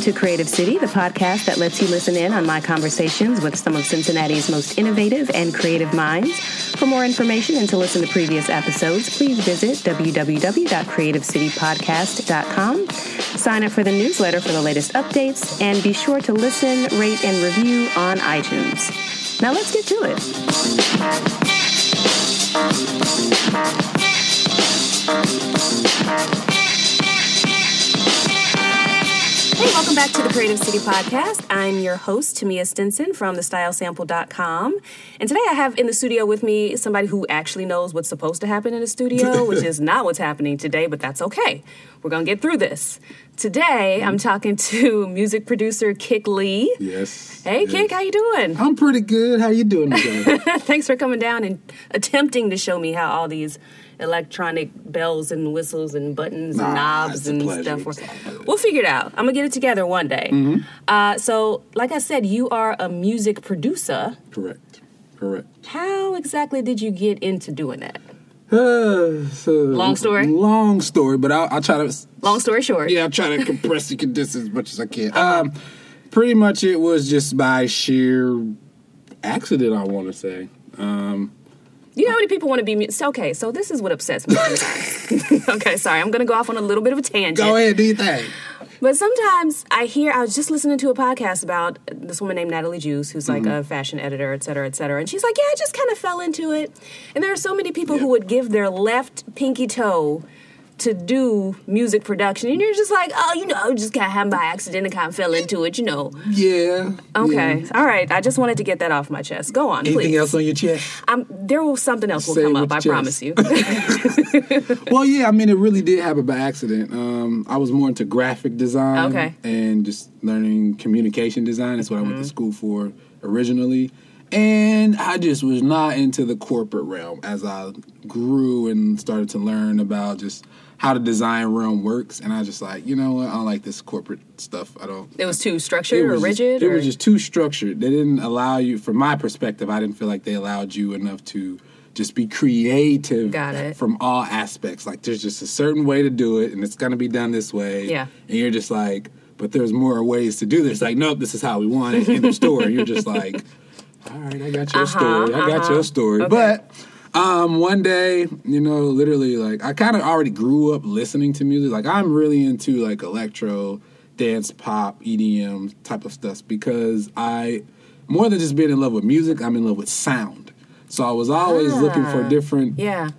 Welcome to Creative City, the podcast that lets you listen in on my conversations with some of Cincinnati's most innovative and creative minds. For more information and to listen to previous episodes, please visit www.creativecitypodcast.com. Sign up for the newsletter for the latest updates, and be sure to listen, rate, and review on iTunes. Now let's get to it. Welcome back to the Creative City Podcast. I'm your host, Tamia Stinson from thestylesample.com. And today I have in the studio with me somebody who actually knows what's supposed to happen in the studio, which is not what's happening today, but that's okay. We're going to get through this. Today, I'm talking to music producer Kick Lee. Yes. Hey, yes. Kick, how you doing? I'm pretty good. How you doing today? Thanks for coming down and attempting to show me how all these electronic bells and whistles and buttons nah, and knobs and stuff. We'll figure it out. I'm gonna get it together one day. Mm-hmm. Uh, so, like I said, you are a music producer. Correct. Correct. How exactly did you get into doing that? Uh, so, long story. Long story, but I'll, I'll, try to. Long story short. Yeah, I'll try to compress the condense as much as I can. Uh-huh. Um, pretty much, it was just by sheer accident. I want to say. Um, you know how many people want to be music? Okay, so this is what upsets me okay, sorry, I'm going to go off on a little bit of a tangent. Go ahead, do your thing. But sometimes I hear, I was just listening to a podcast about this woman named Natalie Joos, who's like mm-hmm. a fashion editor, et cetera, et cetera. And she's like, yeah, I just kind of fell into it. And there are so many people yeah. who would give their left pinky toe to do music production, and you're just like, oh, you know, just kind of happened by accident and kind of fell into it, you know. Yeah. Okay. Yeah. All right. I just wanted to get that off my chest. Go on. Anything please. else on your chest? Um, there will something else will come up. I chest. promise you. well, yeah. I mean, it really did happen by accident. Um, I was more into graphic design. Okay. And just learning communication design. That's what mm-hmm. I went to mm-hmm. school for originally. And I just was not into the corporate realm as I grew and started to learn about just how the design realm works, and I was just like, you know what, I don't like this corporate stuff. I don't. It was too structured or rigid. Just, or? It was just too structured. They didn't allow you, from my perspective, I didn't feel like they allowed you enough to just be creative Got it. from all aspects. Like there's just a certain way to do it, and it's gonna be done this way. Yeah. And you're just like, but there's more ways to do this. Like, nope, this is how we want it in the store. And you're just like, all right, I got your uh-huh, story. I uh-huh. got your story, okay. but um, one day, you know, literally, like I kind of already grew up listening to music. Like I'm really into like electro, dance, pop, EDM type of stuff because I, more than just being in love with music, I'm in love with sound. So I was always ah, looking for different, yeah,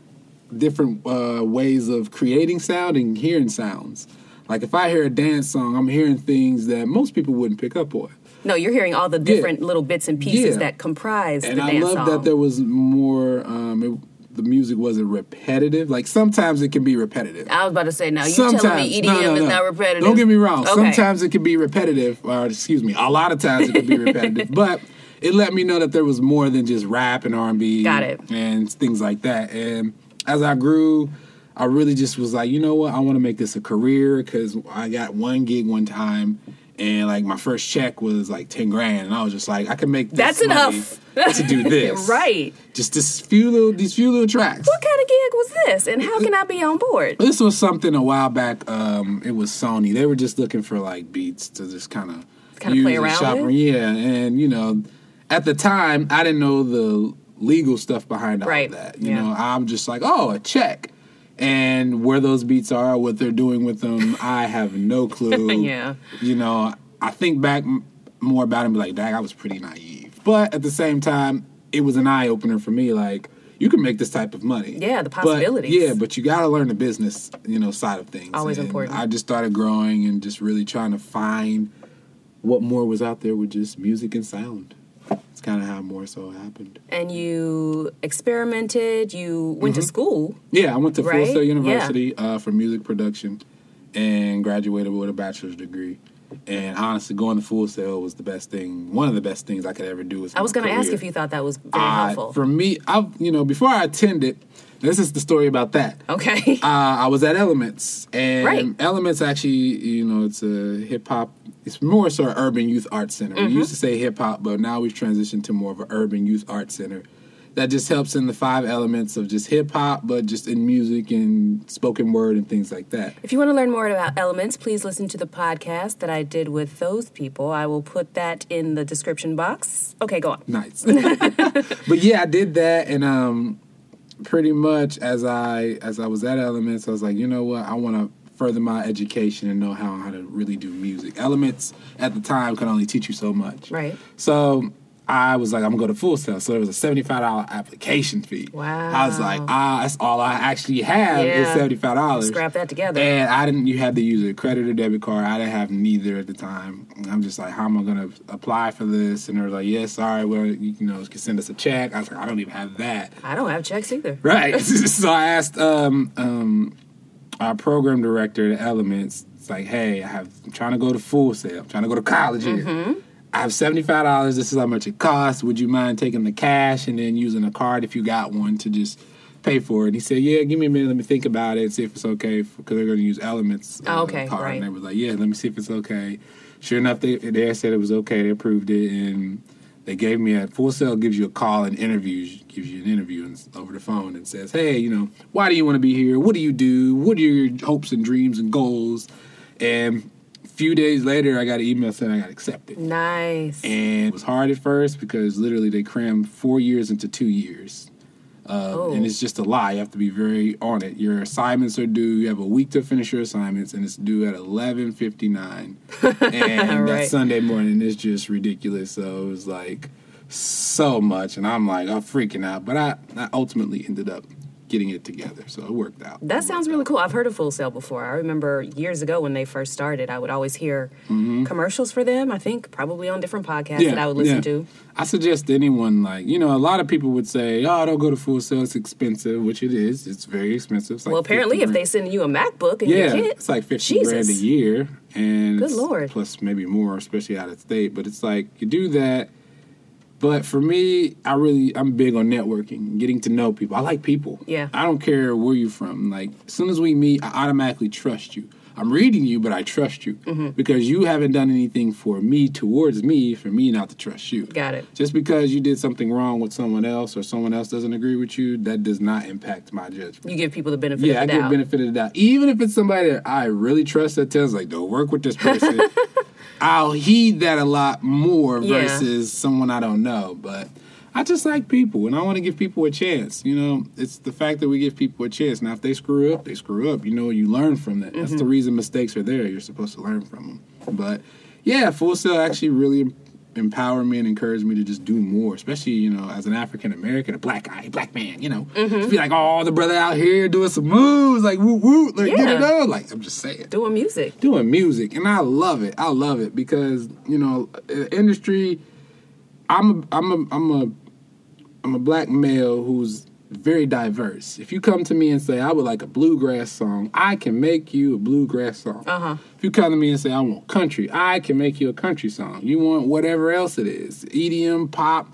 different uh, ways of creating sound and hearing sounds. Like if I hear a dance song, I'm hearing things that most people wouldn't pick up on. No, you're hearing all the different yeah. little bits and pieces yeah. that comprise the dance. and the I dance love that there was more. Um, it, the music wasn't repetitive. Like sometimes it can be repetitive. I was about to say, now you telling me EDM no, no, no. is not repetitive. Don't get me wrong. Okay. Sometimes it can be repetitive. Or excuse me, a lot of times it can be repetitive. but it let me know that there was more than just rap and R and B. Got it. And things like that. And as I grew. I really just was like, you know what? I want to make this a career because I got one gig one time and like my first check was like 10 grand and i was just like i can make that's enough. to do this. Right. Just this few little these few little tracks. What kind of gig was this and how can i be on board? This was something a while back um it was sony. They were just looking for like beats to just kind of kind of play around shop. with? Yeah and you know at the time i didn't know the legal stuff behind all right. that. You yeah. know i'm just like oh a check and where those beats are, what they're doing with them, I have no clue. yeah. You know, I think back more about it and be like, dang, I was pretty naive. But at the same time, it was an eye opener for me. Like, you can make this type of money. Yeah, the possibilities. But, yeah, but you got to learn the business, you know, side of things. Always and important. I just started growing and just really trying to find what more was out there with just music and sound. It's kind of how more so happened. And you experimented. You went mm-hmm. to school. Yeah, I went to right? Full Sail University yeah. uh, for music production, and graduated with a bachelor's degree. And honestly, going to Full Sail was the best thing. One of the best things I could ever do. Was I was going to ask if you thought that was very uh, helpful. For me, I you know before I attended, this is the story about that. Okay. Uh, I was at Elements, and right. Elements actually, you know, it's a hip hop. It's more so an urban youth art center. Mm-hmm. We used to say hip hop, but now we've transitioned to more of an urban youth art center. that just helps in the five elements of just hip hop, but just in music and spoken word and things like that. If you want to learn more about elements, please listen to the podcast that I did with those people. I will put that in the description box. Okay, go on. Nice. but yeah, I did that and um pretty much as I as I was at Elements, I was like, you know what, I want to further my education and know how how to really do music. Elements at the time could only teach you so much. Right. So I was like, I'm gonna go to Full Sail. So there was a seventy-five dollar application fee. Wow. I was like, ah, that's all I actually have is seventy-five dollars. Scrap that together. And I didn't. You had to use a credit or debit card. I didn't have neither at the time. I'm just like, how am I gonna apply for this? And they were like, yes, sorry, well, you know, you can send us a check. I was like, I don't even have that. I don't have checks either. Right. so I asked um, um, our program director at Elements. It's like, hey, I have, I'm trying to go to Full Sail. I'm trying to go to college here. I have seventy five dollars. This is how much it costs. Would you mind taking the cash and then using a card if you got one to just pay for it? And he said, yeah, give me a minute. Let me think about it. See if it's okay because they're going to use Elements. Oh, okay, card. right. And they were like, yeah, let me see if it's okay. Sure enough, they they said it was okay. They approved it and. They gave me a Full Sail gives you a call and interviews gives you an interview and, over the phone and says, "Hey, you know, why do you want to be here? What do you do? What are your hopes and dreams and goals?" And few days later, I got an email saying I got accepted. Nice. And it was hard at first because literally they crammed four years into two years. Uh, Oh. And it's just a lie. You have to be very on it. Your assignments are due. You have a week to finish your assignments, and it's due at eleven fifty nine. and Right. that Sunday morning is just ridiculous. So it was like so much, and I'm like I'm freaking out. But I, I ultimately ended up getting it together, so it worked out. That sounds really cool. I've heard of Full Sail before. I remember years ago when they first started, I would always hear mm-hmm. commercials for them. I think probably on different podcasts that I would listen yeah. to. I suggest anyone like you know a lot of people would say, "Oh, don't go to Full Sail; it's expensive," which it is. It's very expensive. It's like Well, apparently, if they send you a MacBook and yeah, your it's like fifty Jesus. grand a year, and Good Lord. plus maybe more, especially out of state. But it's like you do that. But for me, I really I'm big on networking, getting to know people. I like people. Yeah. I don't care where you're from. Like as soon as we meet, I automatically trust you. I'm reading you, but I trust you Mm-hmm. because you haven't done anything for me towards me for me not to trust you. Got it. Just because you did something wrong with someone else or someone else doesn't agree with you, that does not impact my judgment. You give people the benefit Yeah, I of the give doubt. benefit of the doubt. Even if it's somebody that I really trust that tells like, don't work with this person, I'll heed that a lot more Yeah. versus someone I don't know. But I just like people and I want to give people a chance. You know, it's the fact that we give people a chance. Now, if they screw up, they screw up. You know, you learn from that. That's Mm-hmm. the reason mistakes are there. You're supposed to learn from them. But yeah, Full Sail actually really empowered me and encourage me to just do more, especially, you know, as an African American, a black guy, black man, you know. Mm-hmm. To be like, oh, the brother out here doing some moves, like woo woo, like get it on. Like, I'm just saying Doing music. doing music and I love it. I love it because, you know, industry I'm a I'm a I'm a I'm a black male who's very diverse. If you come to me and say I would like a bluegrass song, I can make you a bluegrass song. Uh-huh. If you come to me and say I want country, I can make you a country song. You want whatever else it is, EDM, pop,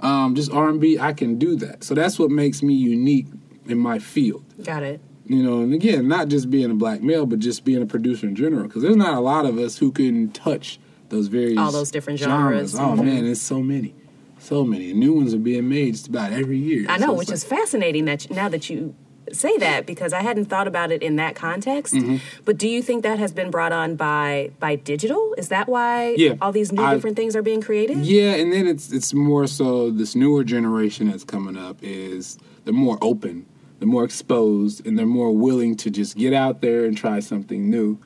um, just R&B, I can do that. So that's what makes me unique in my field Got it. you know, and again, not just being a black male, but just being a producer in general. Because there's not a lot of us who can touch those various All those different genres. Oh Mhm. man, there's so many, so many. New ones are being made just about every year. I know, it's which like- is fascinating that you, now that you say that because I hadn't thought about it in that context. Mm-hmm. But do you think that has been brought on by by digital? Is that why Yeah, all these new I- different things are being created? Yeah, and then it's it's more so this newer generation that's coming up is they're more open, they're more exposed, and they're more willing to just get out there and try something new.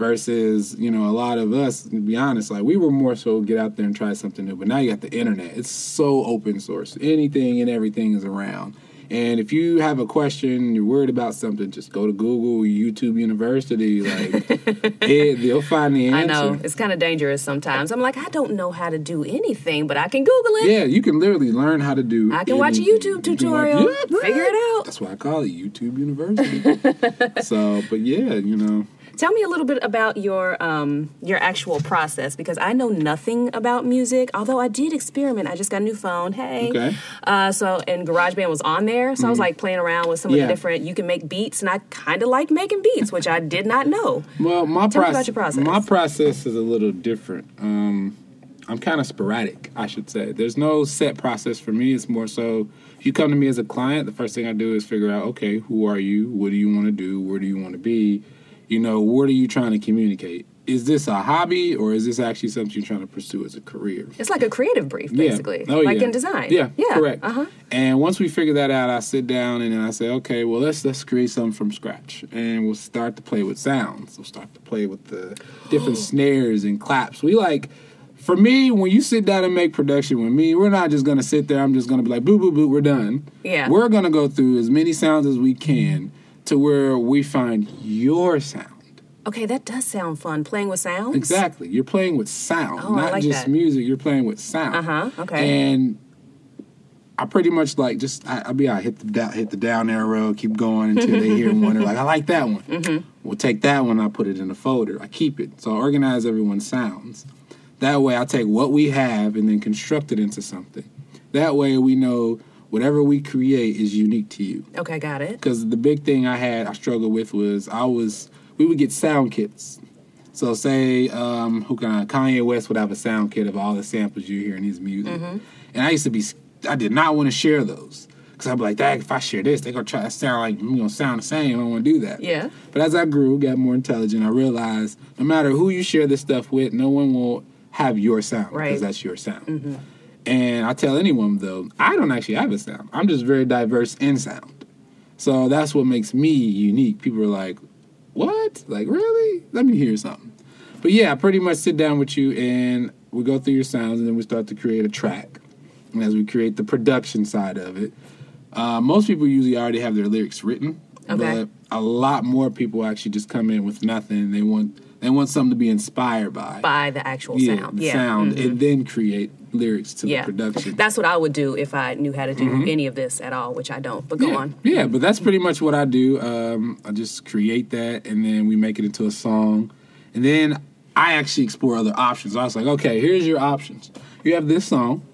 Versus, you know, a lot of us, to be honest, like we were more so get out there and try something new. But now you got the internet. It's so open source. Anything and everything is around. And if you have a question, you're worried about something, just go to Google, YouTube University. Like, it, they'll find the answer. I know it's kind of dangerous sometimes. I'm like, I don't know how to do anything, but I can Google it. Yeah, you can literally learn how to do. I can watch a anything. YouTube You tutorial, Yeah, figure it out. That's why I call it YouTube University. so, but yeah, you know, Tell me a little bit about your um, your actual process because I know nothing about music. Although I did experiment. I just got a new phone. Hey, Okay. uh, so and GarageBand was on there, so I was like playing around with some of the different. You can make beats, and I kind of like making beats, which I did not know. well, my Tell me process, about your process. my process is a little different. Um, I'm kind of sporadic, I should say. There's no set process for me. It's more so If you come to me as a client, the first thing I do is figure out, okay, who are you? What do you want to do? Where do you want to be? You know, what are you trying to communicate? Is this a hobby or is this actually something you're trying to pursue as a career? It's like a creative brief, basically, Yeah. Oh, like yeah. in design. Yeah, yeah, correct. Uh huh. And once we figure that out, I sit down and then I say, okay, well let's let's create something from scratch, and we'll start to play with sounds. We'll start to play with the different snares and claps. We like. For me, when you sit down and make production with me, we're not just gonna sit there. I'm just gonna be like, boo, boo, boo, we're done. Yeah. We're gonna go through as many sounds as we can to where we find your sound. Okay, that does sound fun. Playing with sounds. Exactly. You're playing with sound, Oh, I not like just that. music. You're playing with sound. Uh-huh, okay. And I pretty much like just I, I'll be out hit the down, hit the down arrow, keep going until they hear one. They're like, I like that one. Mm-hmm. We'll take that one. I put it in a folder. I keep it. So I organize everyone's sounds. That way, I take what we have and then construct it into something. That way, we know whatever we create is unique to you Okay, got it. because the big thing I had I struggled with was I was we would get sound kits. So say um, who can I, Kanye West would have a sound kit of all the samples you hear in his music, Mm-hmm. and I used to be I did not want to share those because I'd be like, Dad, if I share this, they're gonna try to sound like I'm gonna sound the same. I don't want to do that. Yeah. But as I grew, got more intelligent, I realized no matter who you share this stuff with, no one will have your sound Right. because that's your sound. And I tell anyone though, I don't actually have a sound. I'm just very diverse in sound. So that's what makes me unique. People are like, "What? Like really? Let me hear something." But yeah, I pretty much sit down with you and we go through your sounds and then we start to create a track. And as we create the production side of it, uh, most people usually already have their lyrics written. Okay. But a lot more people actually just come in with nothing. They want they want something to be inspired by. By the actual yeah, sound. the yeah. sound, mhm. and then create lyrics to yeah. the production. That's what I would do if I knew how to do any of this at all, which I don't. But go yeah. on. Yeah, but that's pretty much what I do. Um, I just create that, and then we make it into a song, and then I actually explore other options. I was like, okay, here's your options. You have this song.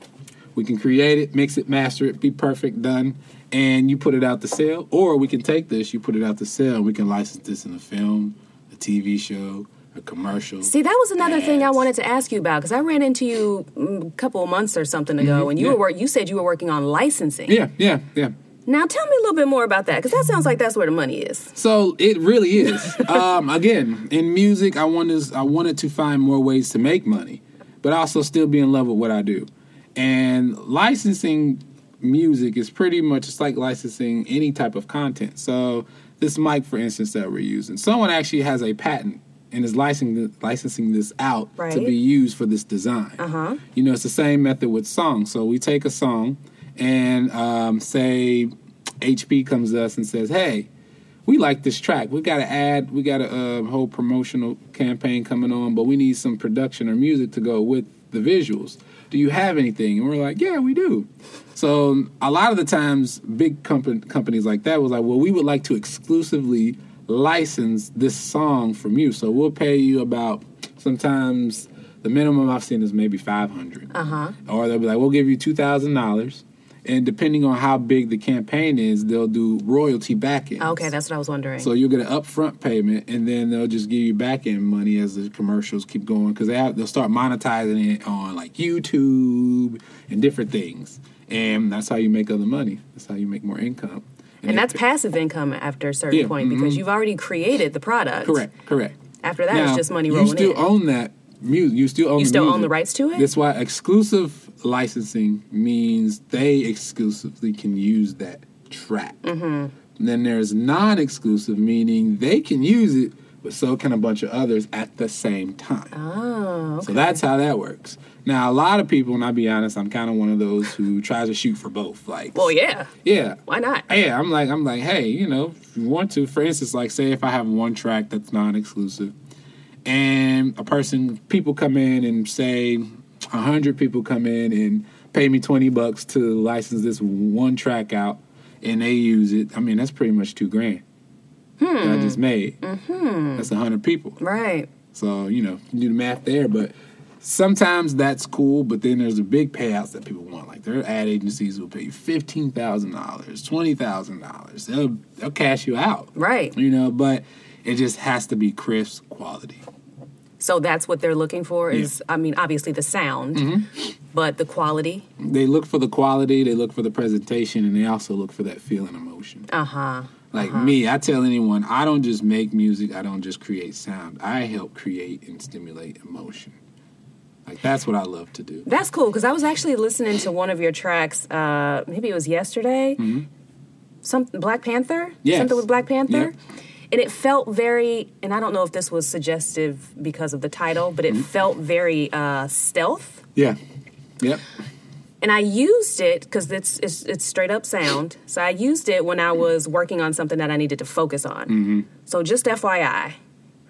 We can create it, mix it, master it, be perfect, done, and you put it out to sale. Or we can take this, you put it out to sale, and we can license this in a film, a TV show, a commercial. See, that was another thing I wanted to ask you about because I ran into you mm, a couple of months or something ago, and you yeah. were you said you were working on licensing. Yeah, yeah, yeah. Now tell me a little bit more about that because that sounds like that's where the money is. So it really is. um, again, in music, I wanted I wanted to find more ways to make money, but also still be in love with what I do. And licensing music is pretty much it's like licensing any type of content. So this mic, for instance, that we're using, someone actually has a patent and is licensing licensing this out to be used for this design. Uh-huh. You know, it's the same method with songs. So we take a song and um, say HP comes to us and says, "Hey, we like this track. We got to add. We got a uh, whole promotional campaign coming on, but we need some production or music to go with the visuals. Do you have anything?" And we're like, "Yeah, we do." So a lot of the times, big company, companies like that was like, "Well, we would like to exclusively license this song from you. So we'll pay you about sometimes." The minimum I've seen is maybe five hundred, Uh-huh. or they'll be like, "We'll give you two thousand dollars," and depending on how big the campaign is, they'll do royalty back end. Okay, that's what I was wondering. So you'll get an upfront payment, and then they'll just give you back end money as the commercials keep going because they have they'll start monetizing it on like YouTube and different things, and that's how you make other money. That's how you make more income. And they that's pay- passive income after a certain Yeah, point because mhm. you've already created the product. correct, correct. After that, it's just money rolling in. you still in. own that music. You still own. You the still own the rights to it? That's why exclusive licensing means they exclusively can use that track. Mm-hmm. Then there's non-exclusive, meaning they can use it, but so can a bunch of others at the same time. oh, okay. So that's how that works. Now, a lot of people, and I'll be honest, I'm kind of one of those who tries to shoot for both. Like, well, yeah. yeah, Why not? yeah, I'm like, I'm like, hey, you know, if you want to, for instance, like, say if I have one track that's non-exclusive, and a person, people come in and say, a hundred people come in and pay me twenty bucks to license this one track out, and they use it. I mean, that's pretty much two grand that I just made. Mm-hmm. That's a hundred people. Right. So, you know, you do the math there, but sometimes that's cool, but then there's the big payouts that people want. Like their ad agencies will pay you fifteen thousand dollars, twenty thousand dollars. They'll they'll cash you out. Right. You know, but it just has to be crisp quality. So that's what they're looking for is, I mean, obviously the sound. but the quality. They look for the quality, they look for the presentation, and they also look for that feeling emotion. Uh huh. Like me, I tell anyone, I don't just make music, I don't just create sound. I help create and stimulate emotion. Like that's what I love to do. That's cool because I was actually listening to one of your tracks. Uh, maybe it was yesterday. Some Black Panther. Mm-hmm. Yes. Something with Black Panther. Yep. And it felt very, and I don't know if this was suggestive because of the title, but it Mm-hmm. felt very uh, stealth. Yeah. Yep. And I used it because it's, it's it's straight up sound. So I used it when I was working on something that I needed to focus on. Mm-hmm. So just FYI,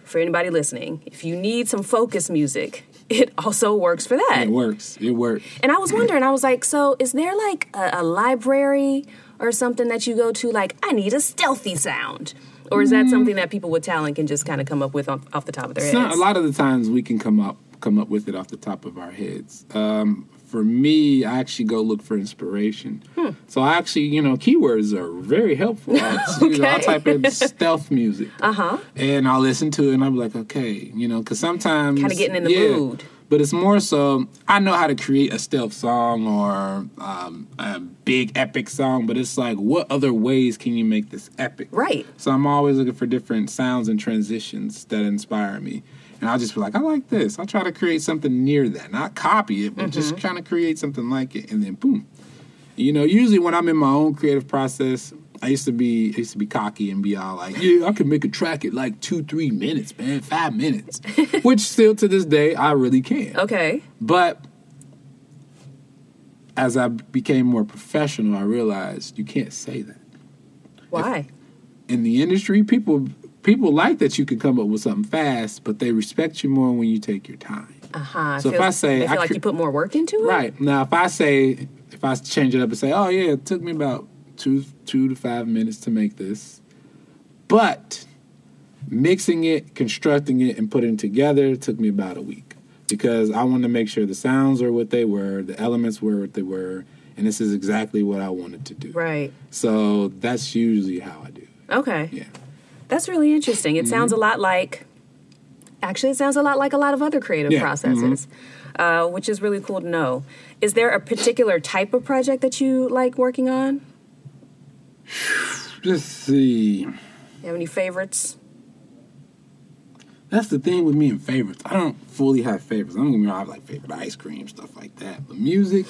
for anybody listening, if you need some focus music, it also works for that. It works. It works. And I was wondering, I was like, so is there like a, a library or something that you go to, like, I need a stealthy sound? Or is that something that people with talent can just kind of come up with off, off the top of their It's not- heads? a lot of the times we can come up come up with it off the top of our heads. Um, for me, I actually go look for inspiration. Hmm. So I actually, you know, keywords are very helpful. I, you know, I Okay. type in stealth music, Uh huh. and I'll listen to it, and I'm like, okay, you know, because sometimes Kinda getting in the yeah, mood. But it's more so I know how to create a stealth song or um, a big epic song, but it's like, what other ways can you make this epic? Right. So I'm always looking for different sounds and transitions that inspire me. And I'll just be like, I like this. I'll try to create something near that. Not copy it, but just mm-hmm. trying to create something like it. And then boom. You know, usually when I'm in my own creative process, I used to be I used to be cocky and be all like, Yeah, I can make a track at like two, three minutes, man, five minutes. Which still to this day I really can. Okay. But as I became more professional, I realized you can't say that Why? in the industry, people people like that you can come up with something fast, but they respect you more when you take your time. Uh huh. So if I say they feel I like you put more work into it. Right now, if I say if I change it up and say, "Oh yeah, it took me about two two to five minutes to make this," but mixing it, constructing it, and putting it together took me about a week because I wanted to make sure the sounds were what they were, the elements were what they were, and this is exactly what I wanted to do. Right. So that's usually how I do. it. Okay. Yeah. That's really interesting. It sounds a lot like, actually, it sounds a lot like a lot of other creative Yeah, processes, uh, which is really cool to know. Is there a particular type of project that you like working on? Let's see. You have any favorites? That's the thing with me and favorites. I don't fully have favorites. I don't get me wrong, I have like favorite ice cream, stuff like that. But music,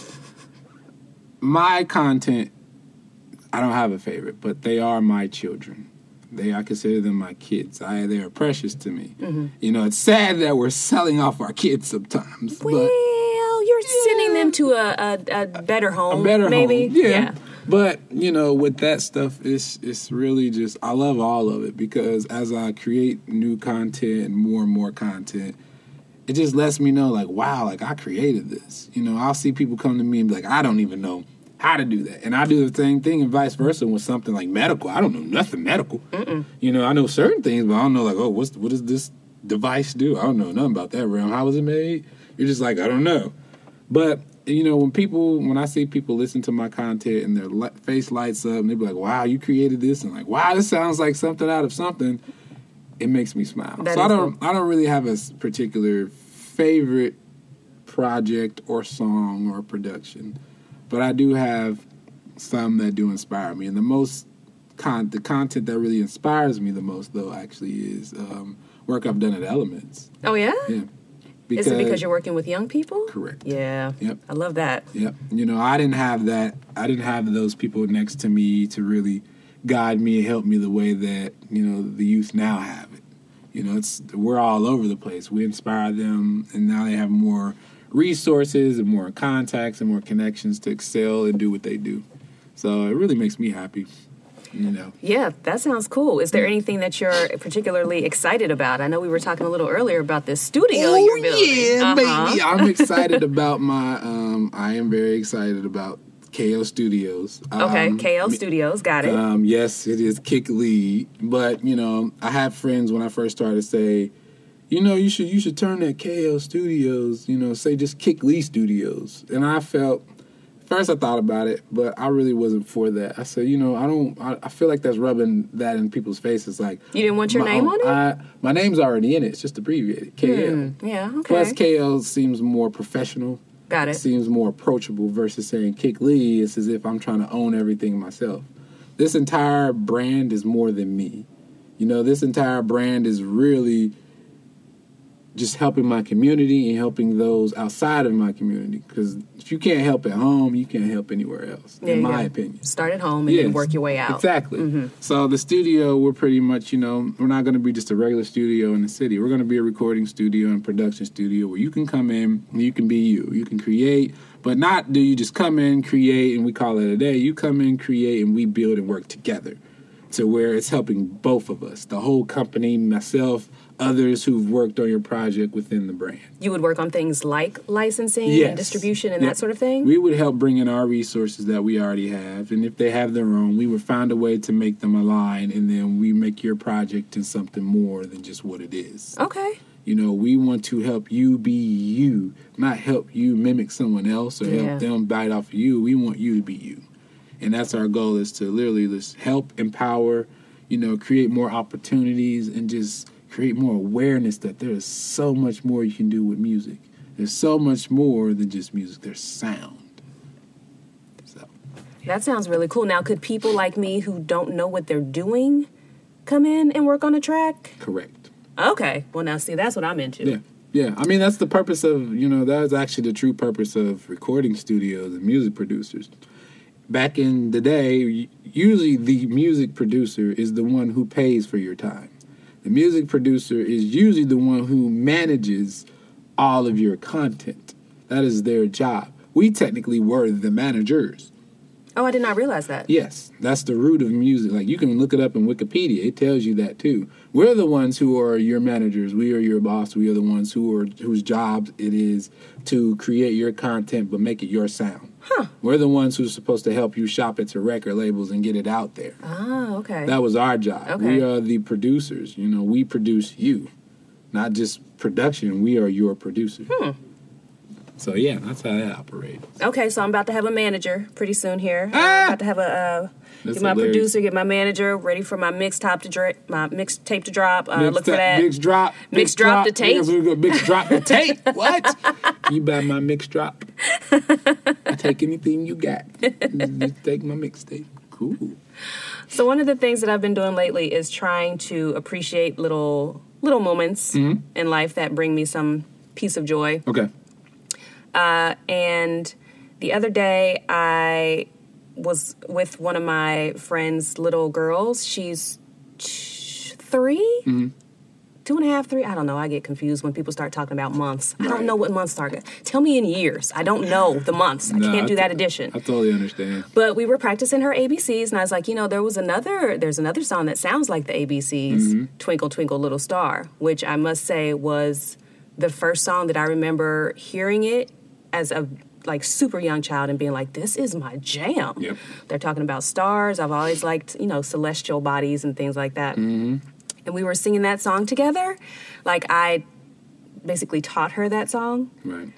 my content, I don't have a favorite, but they are my children. They, I consider them my kids. I, they are precious to me. Mm-hmm. You know, it's sad that we're selling off our kids sometimes, Well, but you're sending them to a, a, a better home, a better maybe. home. Yeah. But you know, with that stuff, it's it's really just I love all of it because as I create new content and more and more content, it just lets me know like, wow, like I created this. You know, I'll see people come to me and be like, I don't even know how to do that, and I do the same thing and vice versa with something like medical. I don't know nothing medical. You know, I know certain things, but I don't know like, oh, what's what does this device do? I don't know nothing about that realm. How was it made? You're just like, I don't know. But you know, when people, when I see people listen to my content and their li- face lights up, and they be like, "Wow, you created this," and like, "Wow, this sounds like something out of something," it makes me smile. That so I don't, I don't really have a particular favorite project or song or production, but I do have some that do inspire me, and the most con, the content that really inspires me the most, though, actually is um, work I've done at Elements. Oh yeah. Yeah, Is it because you're working with young people? correct. Yeah. Yep. I love that. Yep. You know, I didn't have that. I didn't have those people next to me to really guide me and help me the way that you know the youth now have it. You know, it's we're all over the place. We inspire them, and now they have more resources and more contacts and more connections to excel and do what they do. So it really makes me happy. You know. Yeah, that sounds cool. Is there anything that you're particularly excited about? I know we were talking a little earlier about this studio you're building. Oh, yeah, Uh-huh. baby! I'm excited about my. Um, I am very excited about KL Studios. Okay, Um, KL Studios, got it. Um, yes, it is kick Lee, but you know, I had friends when I first started say, you know, you should you should turn that KL Studios, you know, say just kick Lee Studios, and I felt. First, I thought about it, but I really wasn't for that. I said, you know, I don't. I, I feel like that's rubbing that in people's faces. Like You didn't want your my name on it? I, my name's already in it. It's just abbreviated KL. Hmm, yeah, okay. Plus, KL seems more professional. Got it. seems more approachable versus saying Kick Lee. It's as if I'm trying to own everything myself. This entire brand is more than me. You know, this entire brand is really just helping my community and helping those outside of my community. Because if you can't help at home, you can't help anywhere else, There in my go. opinion. Start at home and then Yes, work your way out. Mm-hmm. Exactly. So the studio, we're pretty much, you know, we're not going to be just a regular studio in the city. We're going to be a recording studio and production studio where you can come in and you can be you. You can create, but not do you just come in, create, and we call it a day. You come in, create, and we build and work together to where it's helping both of us, the whole company, myself, others who've worked on your project within the brand. You would work on things like licensing Yes. and distribution and Yeah. that sort of thing? We would help bring in our resources that we already have, and if they have their own, we would find a way to make them align, and then we make your project into something more than just what it is. okay. You know, we want to help you be you, not help you mimic someone else or Yeah. help them bite off of you. We want you to be you, and that's our goal: is to literally just help empower, you know, create more opportunities and just create more awareness that there is so much more you can do with music. There's so much more than just music. There's sound. So, That sounds really cool. Now, could people like me who don't know what they're doing come in and work on a track? correct. Okay. Well, now, see, that's what I'm into. Yeah. Yeah, I mean that's the purpose of you know that's actually the true purpose of recording studios and music producers. Back in the day, usually the music producer is the one who pays for your time. The music producer is usually the one who manages all of your content. That is their job. We technically were the managers. Oh, I did not realize that. Yes, that's the root of music. Like you can look it up in Wikipedia; it tells you that too. We're the ones who are your managers. We are your boss. We are the ones who are whose job it is to create your content, but make it your sound. Huh. We're the ones who's supposed to help you shop it to record labels and get it out there. Ah, okay. That was our job. Okay. We are the producers. You know, we produce you, not just production. We are your producer. Hmm. So yeah, that's how that operates. Okay, so I'm about to have a manager pretty soon here. Ah! I'm about to have a uh, get my hilarious. producer, get my manager ready for my mix top to dri- my mix tape to drop. Uh, Mix look for that. Mix drop. Mix drop the tape? Go Mix drop the tape. What? you buy my mix drop. I take anything you got. Just take my mixtape. Cool. So one of the things that I've been doing lately is trying to appreciate little little moments Mm-hmm. in life that bring me some piece of joy. Okay. And the other day, I was with one of my friend's little girls. She's t- 3 Mm-hmm. two and a half, three. I don't know. I get confused when people start talking about months. I don't know what months are. Tell me in years. I don't know the months. I can't I do t- that addition. I totally understand. But we were practicing her ABCs, and I was like, you know, there was another, there's another song that sounds like the ABCs, "Twinkle Twinkle Little Star," which I must say was the first song that I remember hearing it as a like super young child and being like, this is my jam. Yep. They're talking about stars. I've always liked, you know, celestial bodies and things like that. Mm-hmm. And we were singing that song together. Like I basically taught her that song Right.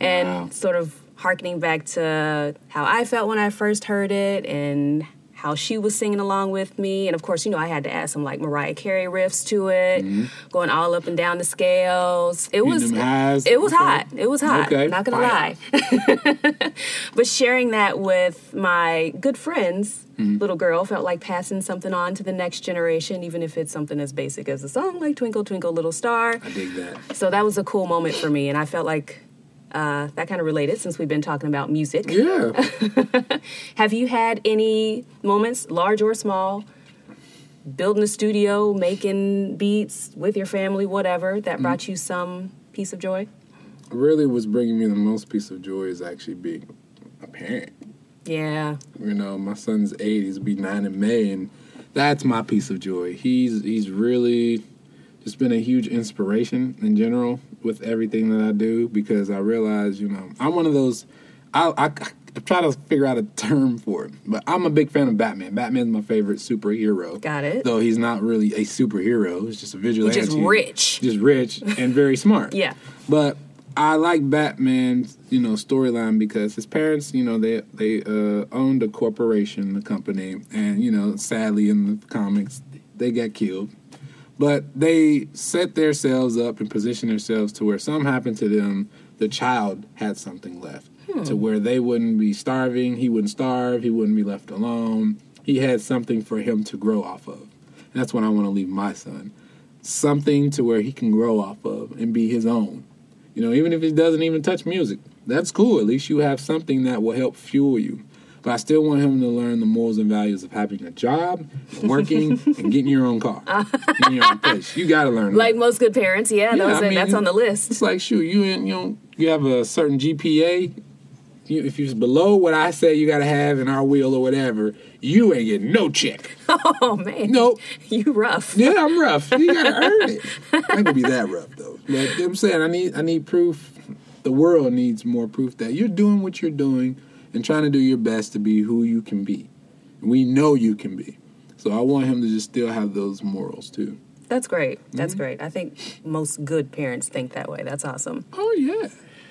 and Wow. sort of harkening back to how I felt when I first heard it and how she was singing along with me. And of course, you know, I had to add some like Mariah Carey riffs to it, going all up and down the scales. It was Mm-hmm. it was Okay. hot. It was hot. Okay. Not gonna Fire. lie. but sharing that with my good friends, Mm-hmm. little girl, felt like passing something on to the next generation, even if it's something as basic as a song like Twinkle Twinkle Little Star. I dig that. So that was a cool moment for me, and I felt like uh, that kind of related since we've been talking about music. Yeah. Have you had any moments, large or small, building a studio, making beats with your family, whatever, that brought you some piece of joy? really, what's bringing me the most piece of joy is actually being a parent. Yeah. You know, my son's eight; he's be nine in May, and that's my piece of joy. He's he's really just been a huge inspiration in general with everything that I do because I realize, you know, I'm one of those. I I, I try to figure out a term for it, but I'm a big fan of Batman. Batman's my favorite superhero. Got it. Though he's not really a superhero; he's just a vigilante. Just rich. just rich and very smart. Yeah. But I like Batman's, you know, storyline because his parents, you know, they they uh, owned a corporation, a company, and you know, sadly in the comics, they got killed. But they set themselves up and position themselves to where something happened to them the child had something left hmm. to where they wouldn't be starving, he wouldn't starve, he wouldn't be left alone. He had something for him to grow off of. And that's what I want to leave my son. Something to where he can grow off of and be his own. You know, even if he doesn't even touch music, that's cool. At least you have something that will help fuel you. But I still want him to learn the morals and values of having a job, working, and getting your own car, getting your own place. You got to learn. that. Like most good parents, yeah, Yeah, those I are, that's on the list. It's like, shoot, you in, you know, you have a certain GPA. You, if you're below what I say you got to have in our wheel or whatever, you ain't getting no check. Oh man, Nope. you rough. Yeah, I'm rough. You gotta earn it. I ain't gonna be that rough though. But you know what I'm saying I need I need proof. The world needs more proof that you're doing what you're doing and trying to do your best to be who you can be. We know you can be. So I want him to just still have those morals too. That's great. That's Mm-hmm. great. I think most good parents think that way. That's awesome. Oh yeah.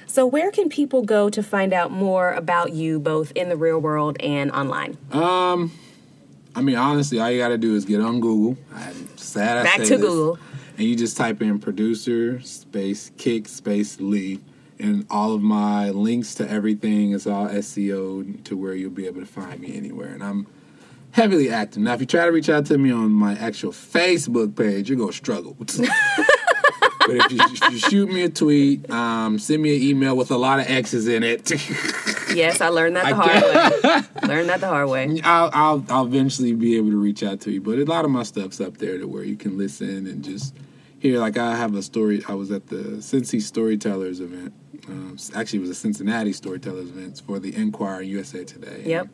So, where can people go to find out more about you, both in the real world and online? Um, I mean, honestly, all you got to do is get on Google. I'm sad I Back to this. Google. and you just type in producer space kick space Lee, and all of my links to everything is all SEO to where you'll be able to find me anywhere. And I'm heavily active. Now, if you try to reach out to me on my actual Facebook page, you're gonna struggle. But if you, if you shoot me a tweet, um, send me an email with a lot of X's in it, Yes, I learned that the hard way. learned that the hard way. I'll, I'll I'll eventually be able to reach out to you. But a lot of my stuff's up there to where you can listen and just hear. Like I have a story. I was at the Cincy Storytellers event. Um, actually, it was a Cincinnati Storytellers event for the Enquirer USA Today. Yep.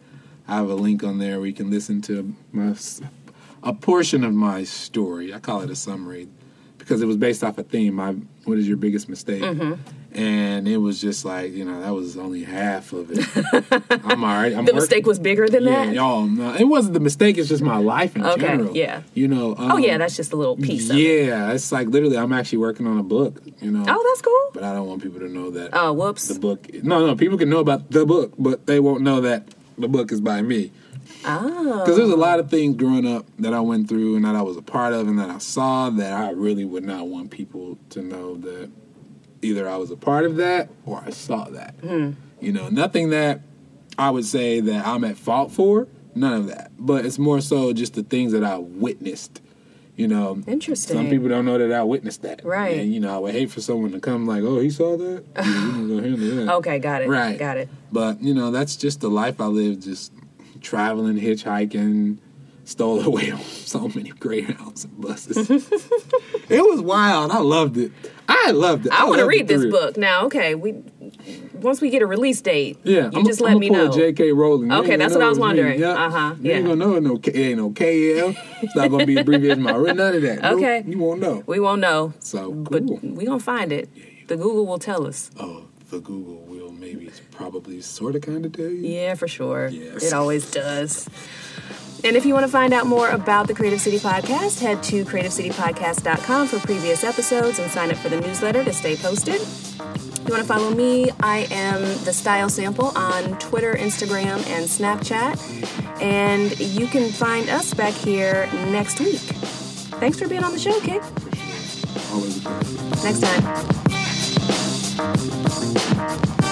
I have a link on there where you can listen to my a portion of my story. I call it a summary because it was based off a theme. My what is your biggest mistake? Mm-hmm. And it was just like you know that was only half of it. I'm all right. I'm The working- mistake was bigger than yeah, that? y'all, no, it wasn't the mistake. It's just my life in Okay, general. yeah. you know. Um, Oh, yeah, that's just a little piece of it. yeah. It's like literally, I'm actually working on a book. You know. Oh, that's cool. But I don't want people to know that Oh, whoops. the book. No, no, people can know about the book, but they won't know that the book is by me. Oh. Because there's a lot of things growing up that I went through and that I was a part of and that I saw that I really would not want people to know that either I was a part of that or I saw that. Hmm. You know, nothing that I would say that I'm at fault for, none of that. But it's more so just the things that I witnessed. You know, Interesting. Some people don't know that I witnessed that. Right. And, you know, I would hate for someone to come like, oh, he saw that? You know, we can that. Okay, got it. Right. Got it. But you know, that's just the life I lived. Just traveling, hitchhiking, stole away on so many greyhounds and buses. it was wild. I loved it. I loved it. I, want to read this book now. Okay, we once we get a release date, Yeah, you I'm, just I'm let gonna me know. J.K. Rowling. You Okay, that's what I was know it's me. wondering. Yep. Uh-huh, You ain't gonna know no. K- It ain't no KL. It's not gonna be abbreviation. My none of that. Nope, Okay. you won't know. We won't know, So cool. but we gonna find it. The Google will tell us. oh, the Google will maybe probably sort of kind of tell you. Yeah, for sure. Yes. It always does. And if you want to find out more about the Creative City Podcast, head to creativecitypodcast.com for previous episodes and sign up for the newsletter to stay posted. If you want to follow me, I am the Style Sample on Twitter, Instagram, and Snapchat. And you can find us back here next week. Thanks for being on the show, Kate. Always a pleasure. Next time.